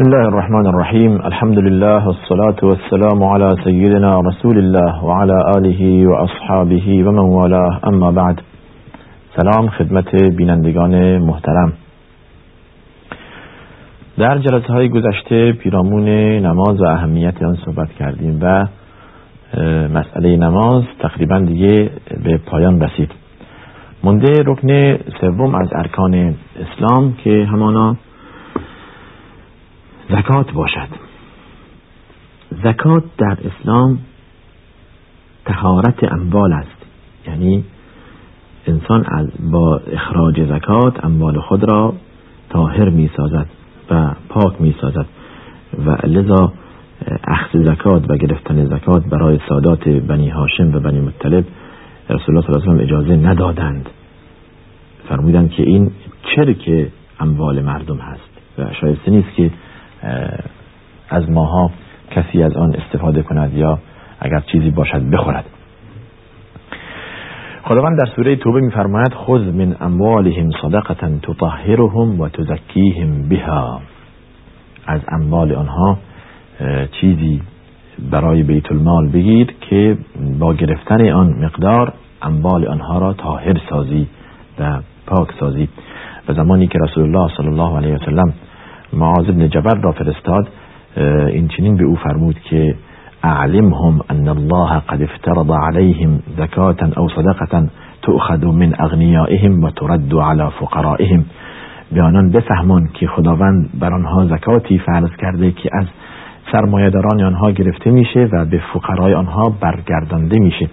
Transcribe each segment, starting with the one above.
بسم الله الرحمن الرحیم الحمد لله والصلاة والسلام على سيدنا رسول الله وعلى آله وأصحابه ومن والاه اما بعد سلام خدمت بینندگان محترم در جلسه های گذشته پیرامون نماز و اهمیت آن صحبت کردیم و مسئله نماز تقریبا دیگه به پایان رسید مونده رکن سوم از ارکان اسلام که همانا زکات باشد. زکات در اسلام تهارت اموال است. یعنی انسان از با اخراج زکات اموال خود را طاهر می سازد و پاک می سازد و لذا اخذ زکات و گرفتن زکات برای سادات بنی هاشم و بنی مطلب رسول الله صلی الله علیه و اجازه ندادند. فرمودند که این چرک اموال مردم هست و شایسته نیست که از ماها کسی از آن استفاده کند یا اگر چیزی باشد بخورد. خداوند در سوره توبه میفرماید خذ من اموالهم صدقه تطهرهم و تزکیهم بها. از اموال آنها چیزی برای بیت المال بگیر که با گرفتن آن مقدار اموال آنها را طاهر سازی و پاک سازی. و زمانی که رسول الله صلی الله علیه وسلم معاذ بن جبر را فرستاد این چنین به او فرمود که اعلمهم ان الله قد افترض عليهم زکاتا او صدقه تؤخذ من اغنیائهم و ترد على فقرائهم. به آنان بفهمان که خداوند بر آنها زکاتی فرض کرده که از سرمایه‌داران آنها گرفته میشه و به فقرای آنها برگردانده میشه.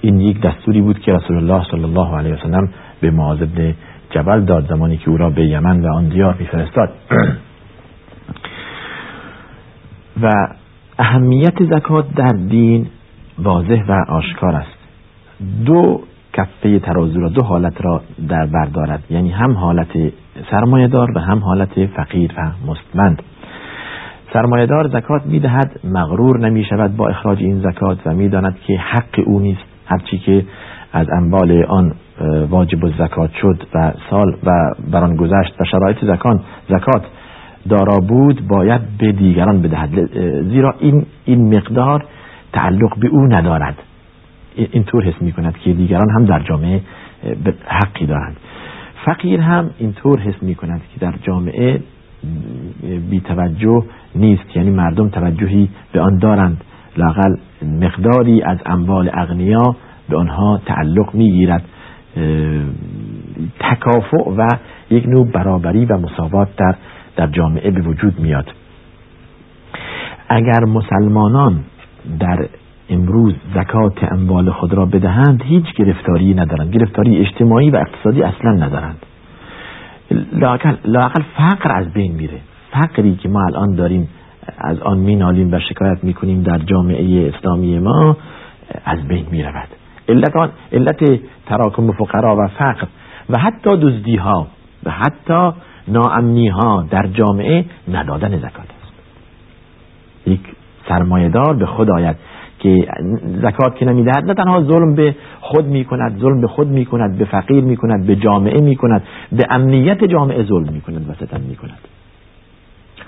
این یک دستوری بود که رسول الله صلی الله علیه وسلم به معاذ بن جبل داد زمانی که او را به یمن و آن دیار میفرستاد. و اهمیت زکات در دین واضح و آشکار است. دو کفه ترازو را دو حالت را در بردارد یعنی هم حالت سرمایهدار و هم حالت فقیر و مستمند. سرمایهدار زکات می‌دهد مغرور نمی شود با اخراج این زکات و می‌داند که حق او نیست. هرچی که از انبال آن واجب زکات شد و سال و بران گذشت و شرایط زکان زکات دارا بود باید به دیگران بدهد. زیرا این این مقدار تعلق به او ندارد. اینطور حس می کند که دیگران هم در جامعه حقی دارند. فقیر هم اینطور حس می کند که در جامعه بی توجه نیست. یعنی مردم توجهی به آن دارند. لاقل مقداری از اموال اغنیا به آنها تعلق می‌گیرد. تکافع و یک نوع برابری و مساوات در در جامعه به وجود میاد. اگر مسلمانان در امروز زکات اموال خود را بدهند هیچ گرفتاری ندارند. گرفتاری اجتماعی و اقتصادی اصلا ندارند. لاقل فقر از بین میره. فقری که ما الان داریم از آن مینالیم و شکایت می‌کنیم در جامعه اسلامی ما از بین می‌رود. علت آن علت تراکم فقرا و فقر و حتی دزدی ها و حتی ناامنی ها در جامعه ندادن زکات است. یک سرمایهدار به خود آید که زکات که نمی‌دهد نه تنها ظلم به خود می کند ظلم به خود می کند به فقیر می کند به جامعه می کند به امنیت جامعه ظلم می کند و ستم می کند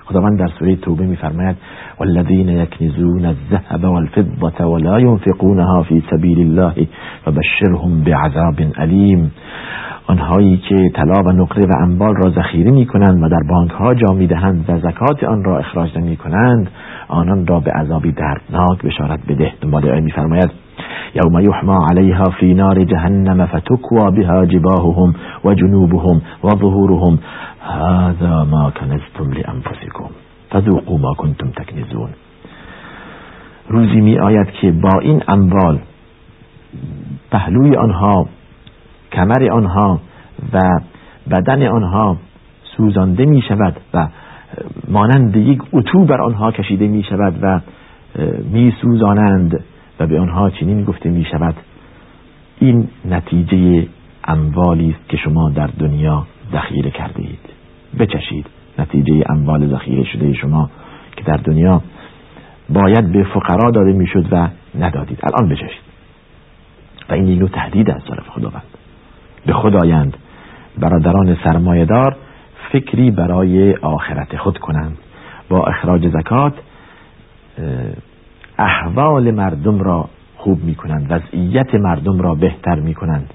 خداوند در سوره توبه میفرماید والذین یکنزون الذهب والفضة ولا ينفقونها في سبیل الله فبشرهم بعذاب علیم. آنهایی که طلا و نقره و انبال را ذخیره می کنند و در بانک ها جا می دهند و زکات آن را اخراج نمی کنند آنان را به عذابی دردناک بشارت بده. دنبال آیه میفرماید یوم یحما علیها فی نار جهنم فتکوا بها جباههم و جنوبهم و ظهورهم. هذا ما کنزتم لانفسکم. فذوقوا ما کنتم تکنزون. روزی می آید که با این اموال پهلوی آنها کمر آنها و بدن آنها سوزانده می شود و مانند یک اتو بر آنها کشیده می شود و می سوزانند و به آنها چنین گفته می شود. این نتیجه اموالی است که شما در دنیا ذخیره کرده اید. بچشید. نتیجه اموال ذخیره شده شما که در دنیا باید به فقرا داده می‌شد و ندادید. الان بچشید. و این یک تهدید از طرف خداوند. به خدایند برادران سرمایهدار فکری برای آخرت خود کنند. با اخراج زکات احوال مردم را خوب می کنند وضعیت مردم را بهتر می کنند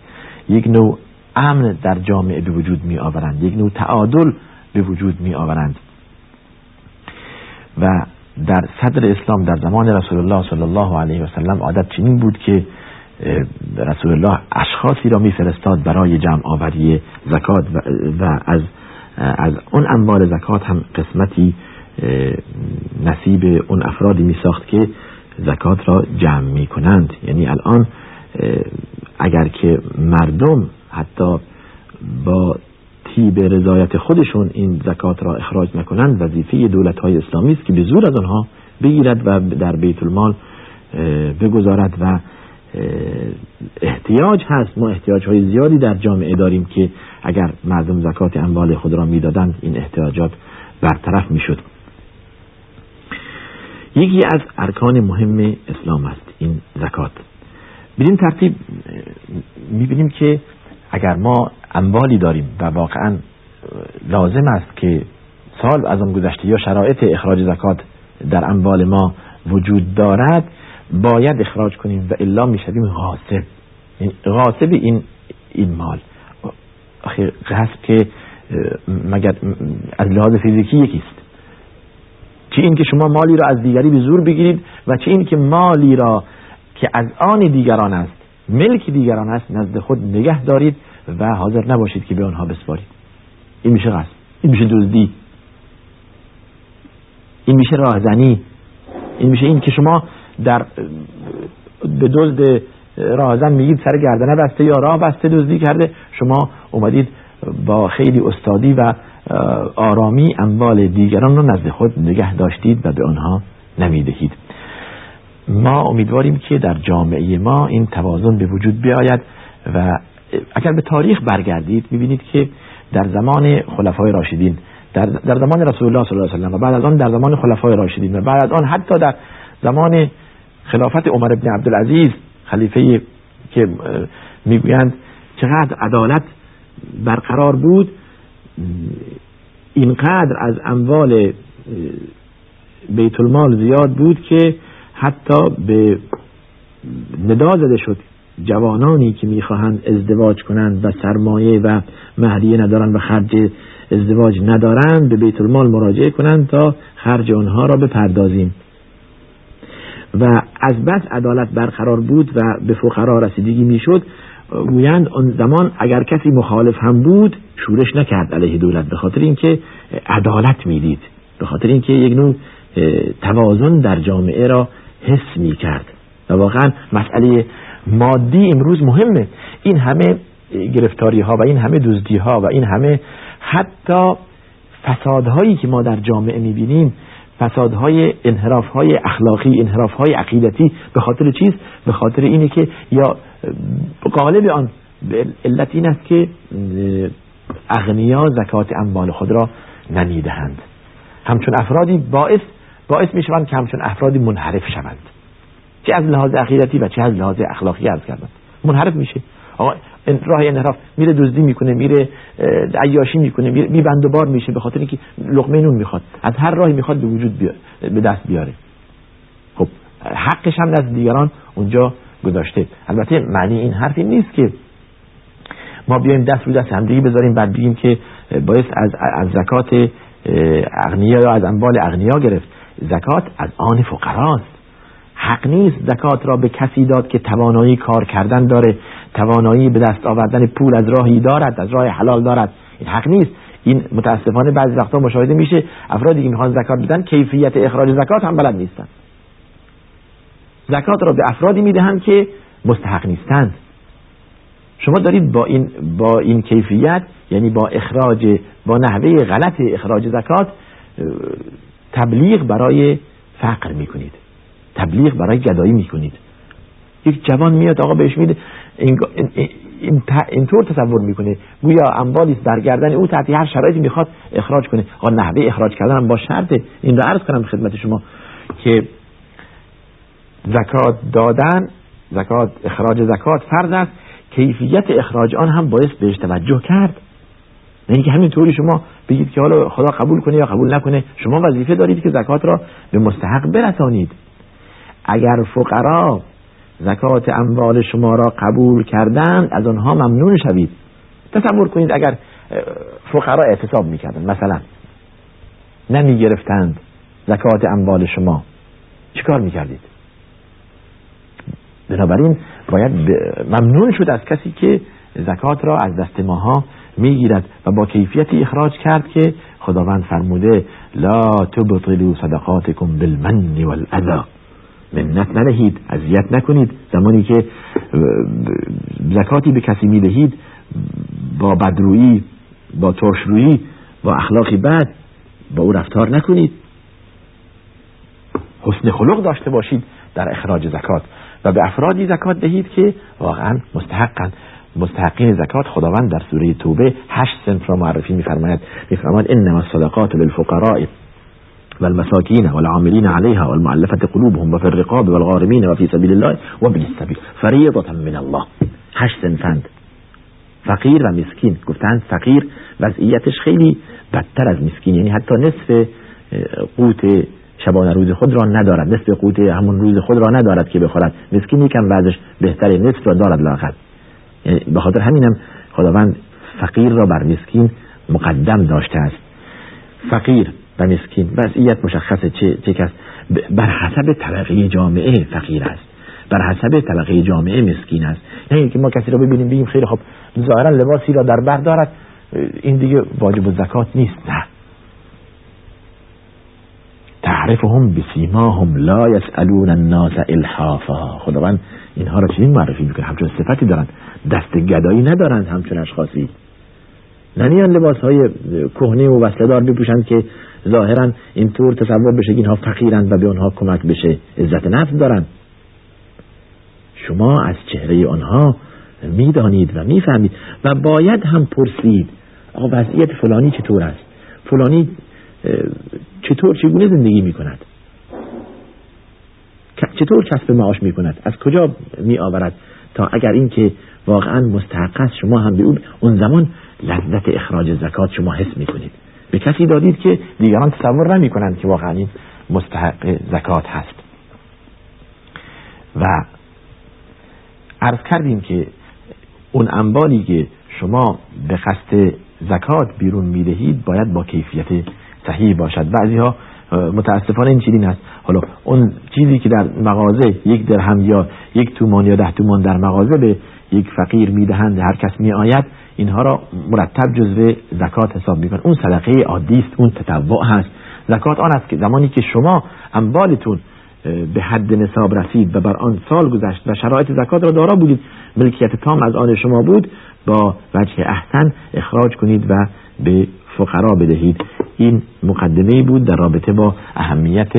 یک نوع امن در جامعه به وجود می آورند یک نوع تعادل به وجود می آورند و در صدر اسلام در زمان رسول الله صلی الله علیه و سلم عادت چنین بود که رسول الله اشخاصی را میفرستاد برای جمع آوری زکات و از از اون انبار زکات هم قسمتی نصیب اون افرادی می ساخت که زکات را جمع می کنند یعنی الان اگر که مردم حتی با تیب رضایت خودشون این زکات را اخراج نکنند وظیفه دولت های اسلامی است که به زور از آنها بگیرد و در بیت المال بگذارد و احتیاج هست. ما احتیاج های زیادی در جامعه داریم که اگر مردم زکات اموال خود را می‌دادند این احتیاجات برطرف می‌شد. یکی از ارکان مهم اسلام است این زکات. بدین ترتیب می‌بینیم که اگر ما اموالی داریم و واقعا لازم است که سال از آن گذشته یا شرایط اخراج زکات در اموال ما وجود دارد باید اخراج کنیم و الا می‌شویم غاصب. یعنی غاصب این این مال. آخه غصب که مگر از لحاظ فیزیکی یکیست. چه این که شما مالی را از دیگری به زور بگیرید و چه این که مالی را که از آن دیگران است ملک دیگران است نزد خود نگه دارید و حاضر نباشید که به آنها بسپارید. این میشه غصب. این میشه دزدی. این میشه راهزنی این میشه این که شما در به دزد راهزن میگید سر گردنه بسته یا راه بسته دزدی کرده. شما اومدید با خیلی استادی و آرامی اموال دیگران رو نزد خود نگه داشتید و به آنها نمی‌دهید. ما امیدواریم که در جامعه ما این توازن به وجود بیاید و اگر به تاریخ برگردید می‌بینید که در زمان خلفای راشدین در, در زمان رسول الله صلی الله علیه و بعد از آن در زمان خلفای راشدین و بعد از آن حتی در زمان خلافت عمر ابن عبدالعزیز خلیفه که می‌گویند چقدر عدالت برقرار بود اینقدر از اموال بیت المال زیاد بود که حتی به ندا زده شد. جوانانی که می‌خواهند ازدواج کنند و سرمایه و مهریه ندارند و خرج ازدواج ندارند به بیت المال مراجعه کنند تا خرج آنها را بپردازیم. و از بس عدالت برقرار بود و به فقرا رسیدگی می‌شد گویند آن زمان اگر کسی مخالف هم بود شورش نکرد علیه دولت به خاطر اینکه عدالت می‌دید به خاطر اینکه یک نوع توازن در جامعه را حس می کرد و واقعا مسئله مادی امروز مهمه. این همه گرفتاری ها و این همه دزدی ها و این همه حتی فسادهایی که ما در جامعه می‌بینیم فسادهای انحراف های اخلاقی انحراف های عقیدتی به خاطر چیز به خاطر اینه که یا قالب آن علت این است که اغنیا زکات اموال خود را نمی‌دهند همچون افرادی باعث باعث می‌شوند که همچون افرادی منحرف شوند. چه از لحاظ عقیدتی و چه از لحاظ اخلاقی عرض کردن منحرف میشه. راه انحراف. میره دزدی می‌کنه میره عیاشی می‌کنه میره بی بند و بار میشه به خاطر اینکه لقمه نون می‌خواد. از هر راهی می‌خواد به وجود بیاره به دست بیاره. خب حقش هم از دیگران اونجا گذاشته. البته معنی این حرفی نیست که ما بیایم دست رو دست همدیگه بذاریم بعد بگیم که باعث از از زکات اغنیا یا از اموال اغنیا گرفت. زکات از آن فقراست. حق نیست زکات را به کسی داد که توانایی کار کردن داره. توانایی به دست آوردن پول از راهی دارد از راه حلال دارد. این حق نیست. این متاسفانه بعضی وقتا مشاهده میشه افرادی که می‌خوان زکات بدن کیفیت اخراج زکات هم بلد نیستن. زکات را به افرادی می‌دهند که مستحق نیستند. شما دارید با این با این کیفیت یعنی با اخراج با نحوه غلط اخراج زکات تبلیغ برای فقر می‌کنید. تبلیغ برای گدایی می‌کنید. یک جوان میاد آقا بهش میده اینطور تصور می‌کنه گویا اموالی در گردن او تحت هر شرایطی می‌خواد اخراج کنه. آقا نحوه اخراج کردن هم با شرطه این رو عرض کنم خدمت شما که زکات دادن زکات اخراج زکات فرض است. کیفیت اخراج آن هم باعث بهش توجه کرد. نه اینکه همینطوری شما بگید که حالا خدا قبول کنه یا قبول نکنه. شما وظیفه دارید که زکات را به مستحق برسانید. اگر فقرا زکات اموال شما را قبول کردند از آنها ممنون شوید. تصور کنید اگر فقرا اعتصاب می‌کردن مثلا نمی گرفتند زکات اموال شما چیکار می‌کردید؟ بنابراین باید ممنون شد از کسی که زکات را از دست ماها می‌گیرد و با کیفیتی اخراج کرد که خداوند فرموده لا تبطلوا صدقاتكم بالمن والاذى منت ندهید اذیت نکنید. زمانی که زکاتی به کسی می‌دهید با بدرویی با ترشرویی با اخلاقی بد با او رفتار نکنید. حسن خلق داشته باشید در اخراج زکات و به افرادی زکات دهید که واقعا مستحقند مستحقین زکات خداوند در سوره توبه هشت سنف را معرفی میفرماید. میفرماید انما الصدقات للفقراء. والمساكين والعاملين عليها والمعلفة قلوبهم وفي الرقاب والغارمين وفي سبيل الله وابن السبيل. فريضة من الله. هشت سنفند فقیر و مسکین گفتند فقیر وضعیتش خیلی بدتر از مسکین. یعنی حتی نصف قوت شبانه روز خود را ندارد. نصف قوت همون روز خود را ندارد که بخورد. مسکین یکم وضعش بهتر نصف را دارد لاقل یعنی به خاطر همینم خداوند فقیر را بر مسکین مقدم داشته است. فقیر و مسکین. وضعیت مشخصه چه, چه کس. بر حسب طبقه جامعه فقیر است. بر حسب طبقه جامعه مسکین است. نه اینکه ما کسی را ببینیم بگیم خیلی خب ظاهرا لباسی را در بر دارد. این دیگه واجب زکات نیست نه. تعرفهم بسیماهم لا یسالون الناس الحافا. خداوند اینها را چنین معرفی می‌کنه. همچون صفتی دارند دست گدایی ندارند همچون اشخاصی. نه لباس های کهنه و وصله دار بپوشند که ظاهرا اینطور تصور بشه که اینها فقیرند و به آنها کمک بشه عزت نفس دارند. شما از چهره آنها می‌دانید و می‌فهمید و باید هم پرسید آقا وضعیت فلانی چطور است؟ فلانی چطور چگونه زندگی می کند چطور کسب معاش می کند از کجا می آورد تا اگر این که واقعا مستحق است شما هم به اون اون زمان لذت اخراج زکات شما حس می کنید به کسی دادید که دیگران تصور نمی کنند که واقعا این مستحق زکات هست. و عرض کردیم که اون انبالی که شما به قصد زکات بیرون می‌دهید باید با کیفیت صحیح باشد. بعضی ها متاسفانه این چیزی هست حالا اون چیزی که در مغازه یک درهم یا یک تومان یا ده تومان در مغازه به یک فقیر می‌دهند هر کس می آید اینها را مرتب جزو زکات حساب می‌کنن. اون صدقه عادی است اون تطوع هست. زکات آن است که زمانی که شما اموالتون به حد نصاب رسید و بر آن سال گذشت و شرایط زکات را دارا بودید ملکیت تام از آن شما بود با وجه احسن اخراج کنید و به فقرا بدهید. این مقدمه بود در رابطه با اهمیت